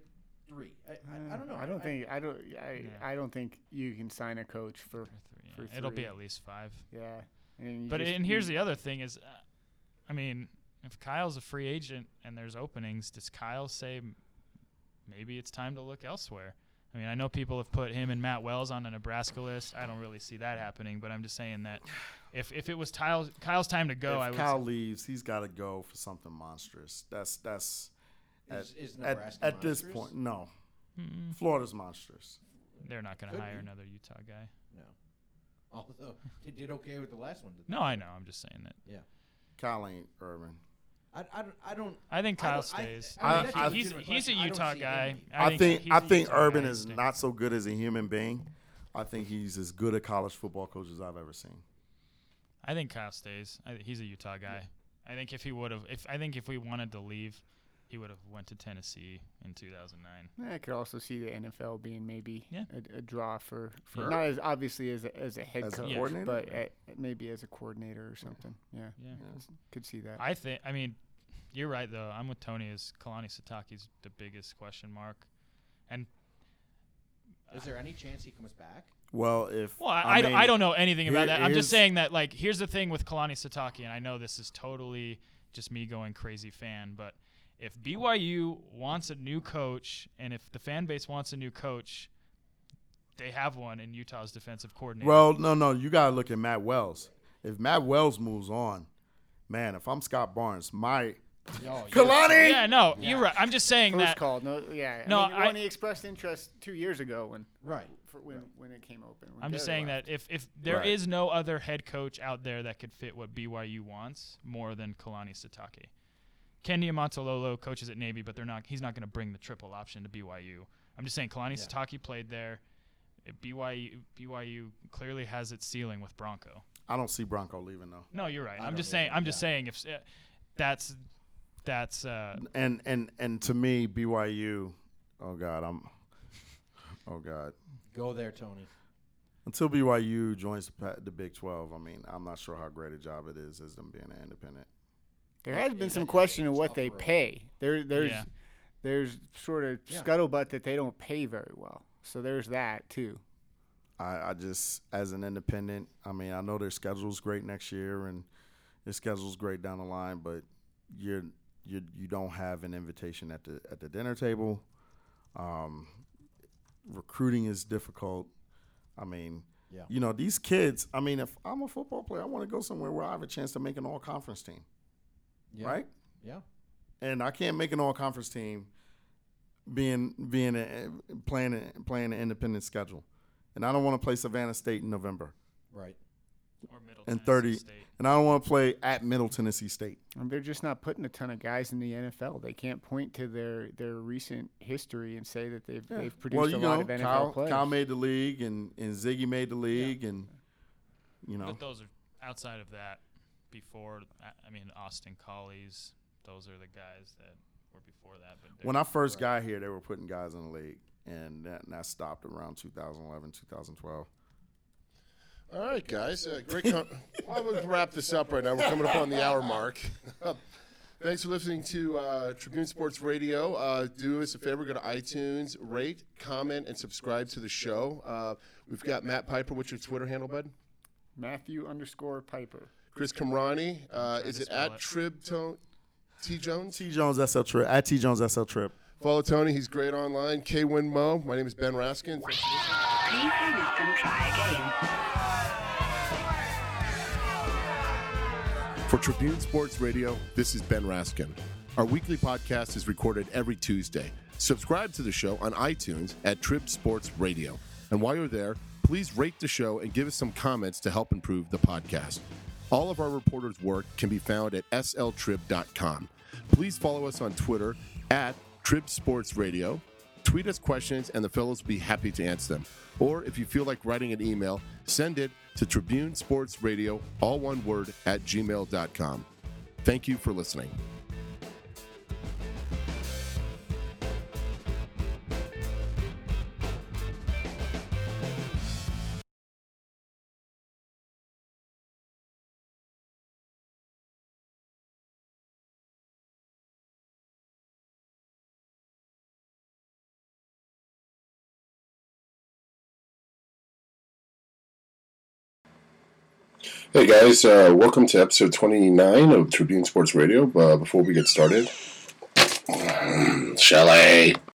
three. I, I, I don't know. I don't think I don't I, Yeah. I don't think you can sign a coach for For three, for yeah. It'll be at least five. yeah. And But just- and here's the other thing is, uh, I mean, if Kyle's a free agent and there's openings, does Kyle say maybe it's time to look elsewhere? I mean, I know people have put him and Matt Wells on a Nebraska list. I don't really see that happening, but I'm just saying that if if it was Kyle's Kyle's time to go, I would. Kyle say- leaves, he's got to go for something monstrous. That's that's at, Is, is at, at this point. No, Mm, Florida's monstrous. they're not going to hire be. another Utah guy. No. Although they did okay with the last one. didn't No, I know. I'm just saying that. they? Yeah. Kyle ain't Urban. I, I don't. I don't. I think I Kyle don't- I- stays. I mean, I- that's I- a he's legitimate he's a question. I don't Utah see guy. him. I think he's I a think Utah Urban guy. is He's- not so good as a human being. I think he's as good a college football coach as I've ever seen. I think Kyle stays. I, he's a Utah guy. I think if he would have, if I think if we wanted to leave, he would have went to Tennessee in 2009. Eh, I could also see the NFL being maybe Yeah. a, a draw for, for Sure. not as obviously as a, as a head As a coach, coordinator? but a, maybe as a coordinator or something. Yeah, Yeah. could see that. I think. I mean, you're right though. I'm with Tony. Is Kalani Sitake's the biggest question mark? And Is there any chance he comes back? Well, if well, I, I, don't- mean, I don't know anything about here- that. I'm just saying that like here's the thing with Kalani Sitake, and I know this is totally just me going crazy fan, but if BYU wants a new coach and if the fan base wants a new coach, they have one in Utah's defensive coordinator. Well, no, no, you gotta look at Matt Wells. If Matt Wells moves on, man, if I'm Scott Barnes, my Oh, Kalani. yeah, no, you're right. I'm just saying First that. call, no, yeah. No, I mean, I- when he expressed interest two years ago when Right. for when when it came open. I'm just saying left. that if, if there is Right. no other head coach out there that could fit what BYU wants more than Kalani Sitake. Ken Niumatalolo coaches at Navy, but they're not. He's not going to bring the triple option to BYU. I'm just saying, Kalani Yeah. Sitake played there. BYU BYU clearly has its ceiling with Bronco. I don't see Bronco leaving though. No, you're right. I I'm just saying. I'm just saying if uh, that's that's uh, And and and to me, BYU. Oh God, I'm. Oh God. Go there, Tony. Until BYU joins the, the Big 12, I mean, I'm not sure how great a job it is as them being an independent. There has been some question of what they pay. There, there's, Yeah. there's sort of Yeah. scuttlebutt that they don't pay very well. So there's that too. I, I just, as an independent, I mean, I know their schedule's great next year and their schedule's great down the line, but you're you you don't have an invitation at the at the dinner table. Um, recruiting is difficult. I mean, Yeah. you know, these kids. I mean, if I'm a football player, I want to go somewhere where I have a chance to make an all conference team, Yeah. right? Yeah. and I can't make an all conference team being being a, playing a, playing an independent schedule, and I don't want to play Savannah State in November, Right. or Middle and Tennessee thirty, State. and I don't want to play at Middle Tennessee State. And they're just not putting a ton of guys in the NFL. They can't point to their, their recent history and say that they've they've produced well, you a know, lot of NFL Kyle, players. Kyle made the league, and and Ziggy made the league, and you know, But those are outside of that. Before, I- I mean, Austin Collies. Those are the guys that were before that. But when I first got here, they were putting guys in the league, and that, and that stopped around 2011, 2012. All right, guys. Uh, great. Com- well, we'll wrap this up right now. We're coming up on the hour mark. Thanks for listening to uh, Tribune Sports Radio. Uh, do us a favor, go to iTunes, rate, comment, and subscribe to the show. Uh, we've got Matt Piper. What's your Twitter handle, bud? Matthew underscore Piper. Chris Kamrani. Uh, is it at it. Trib Tone? T Jones? T Jones SL Trip at T Jones SL Trip. Follow Tony. He's great online. K Win Mo. My name is Ben Raskin. For. Please hang up and try again. For Tribune Sports Radio, this is Ben Raskin. Our weekly podcast is recorded every Tuesday. Subscribe to the show on iTunes at Trib Sports Radio. And while you're there, please rate the show and give us some comments to help improve the podcast. All of our reporters' work can be found at sltrib.com. Please follow us on Twitter at Trib Sports Radio. Tweet us questions, and the fellows will be happy to answer them. Or if you feel like writing an email, send it to Tribune Sports Radio, all one word, at gmail.com. Thank you for listening. Hey guys, uh, welcome to episode 29 of Tribune Sports Radio. Uh, before we get started, Shelley.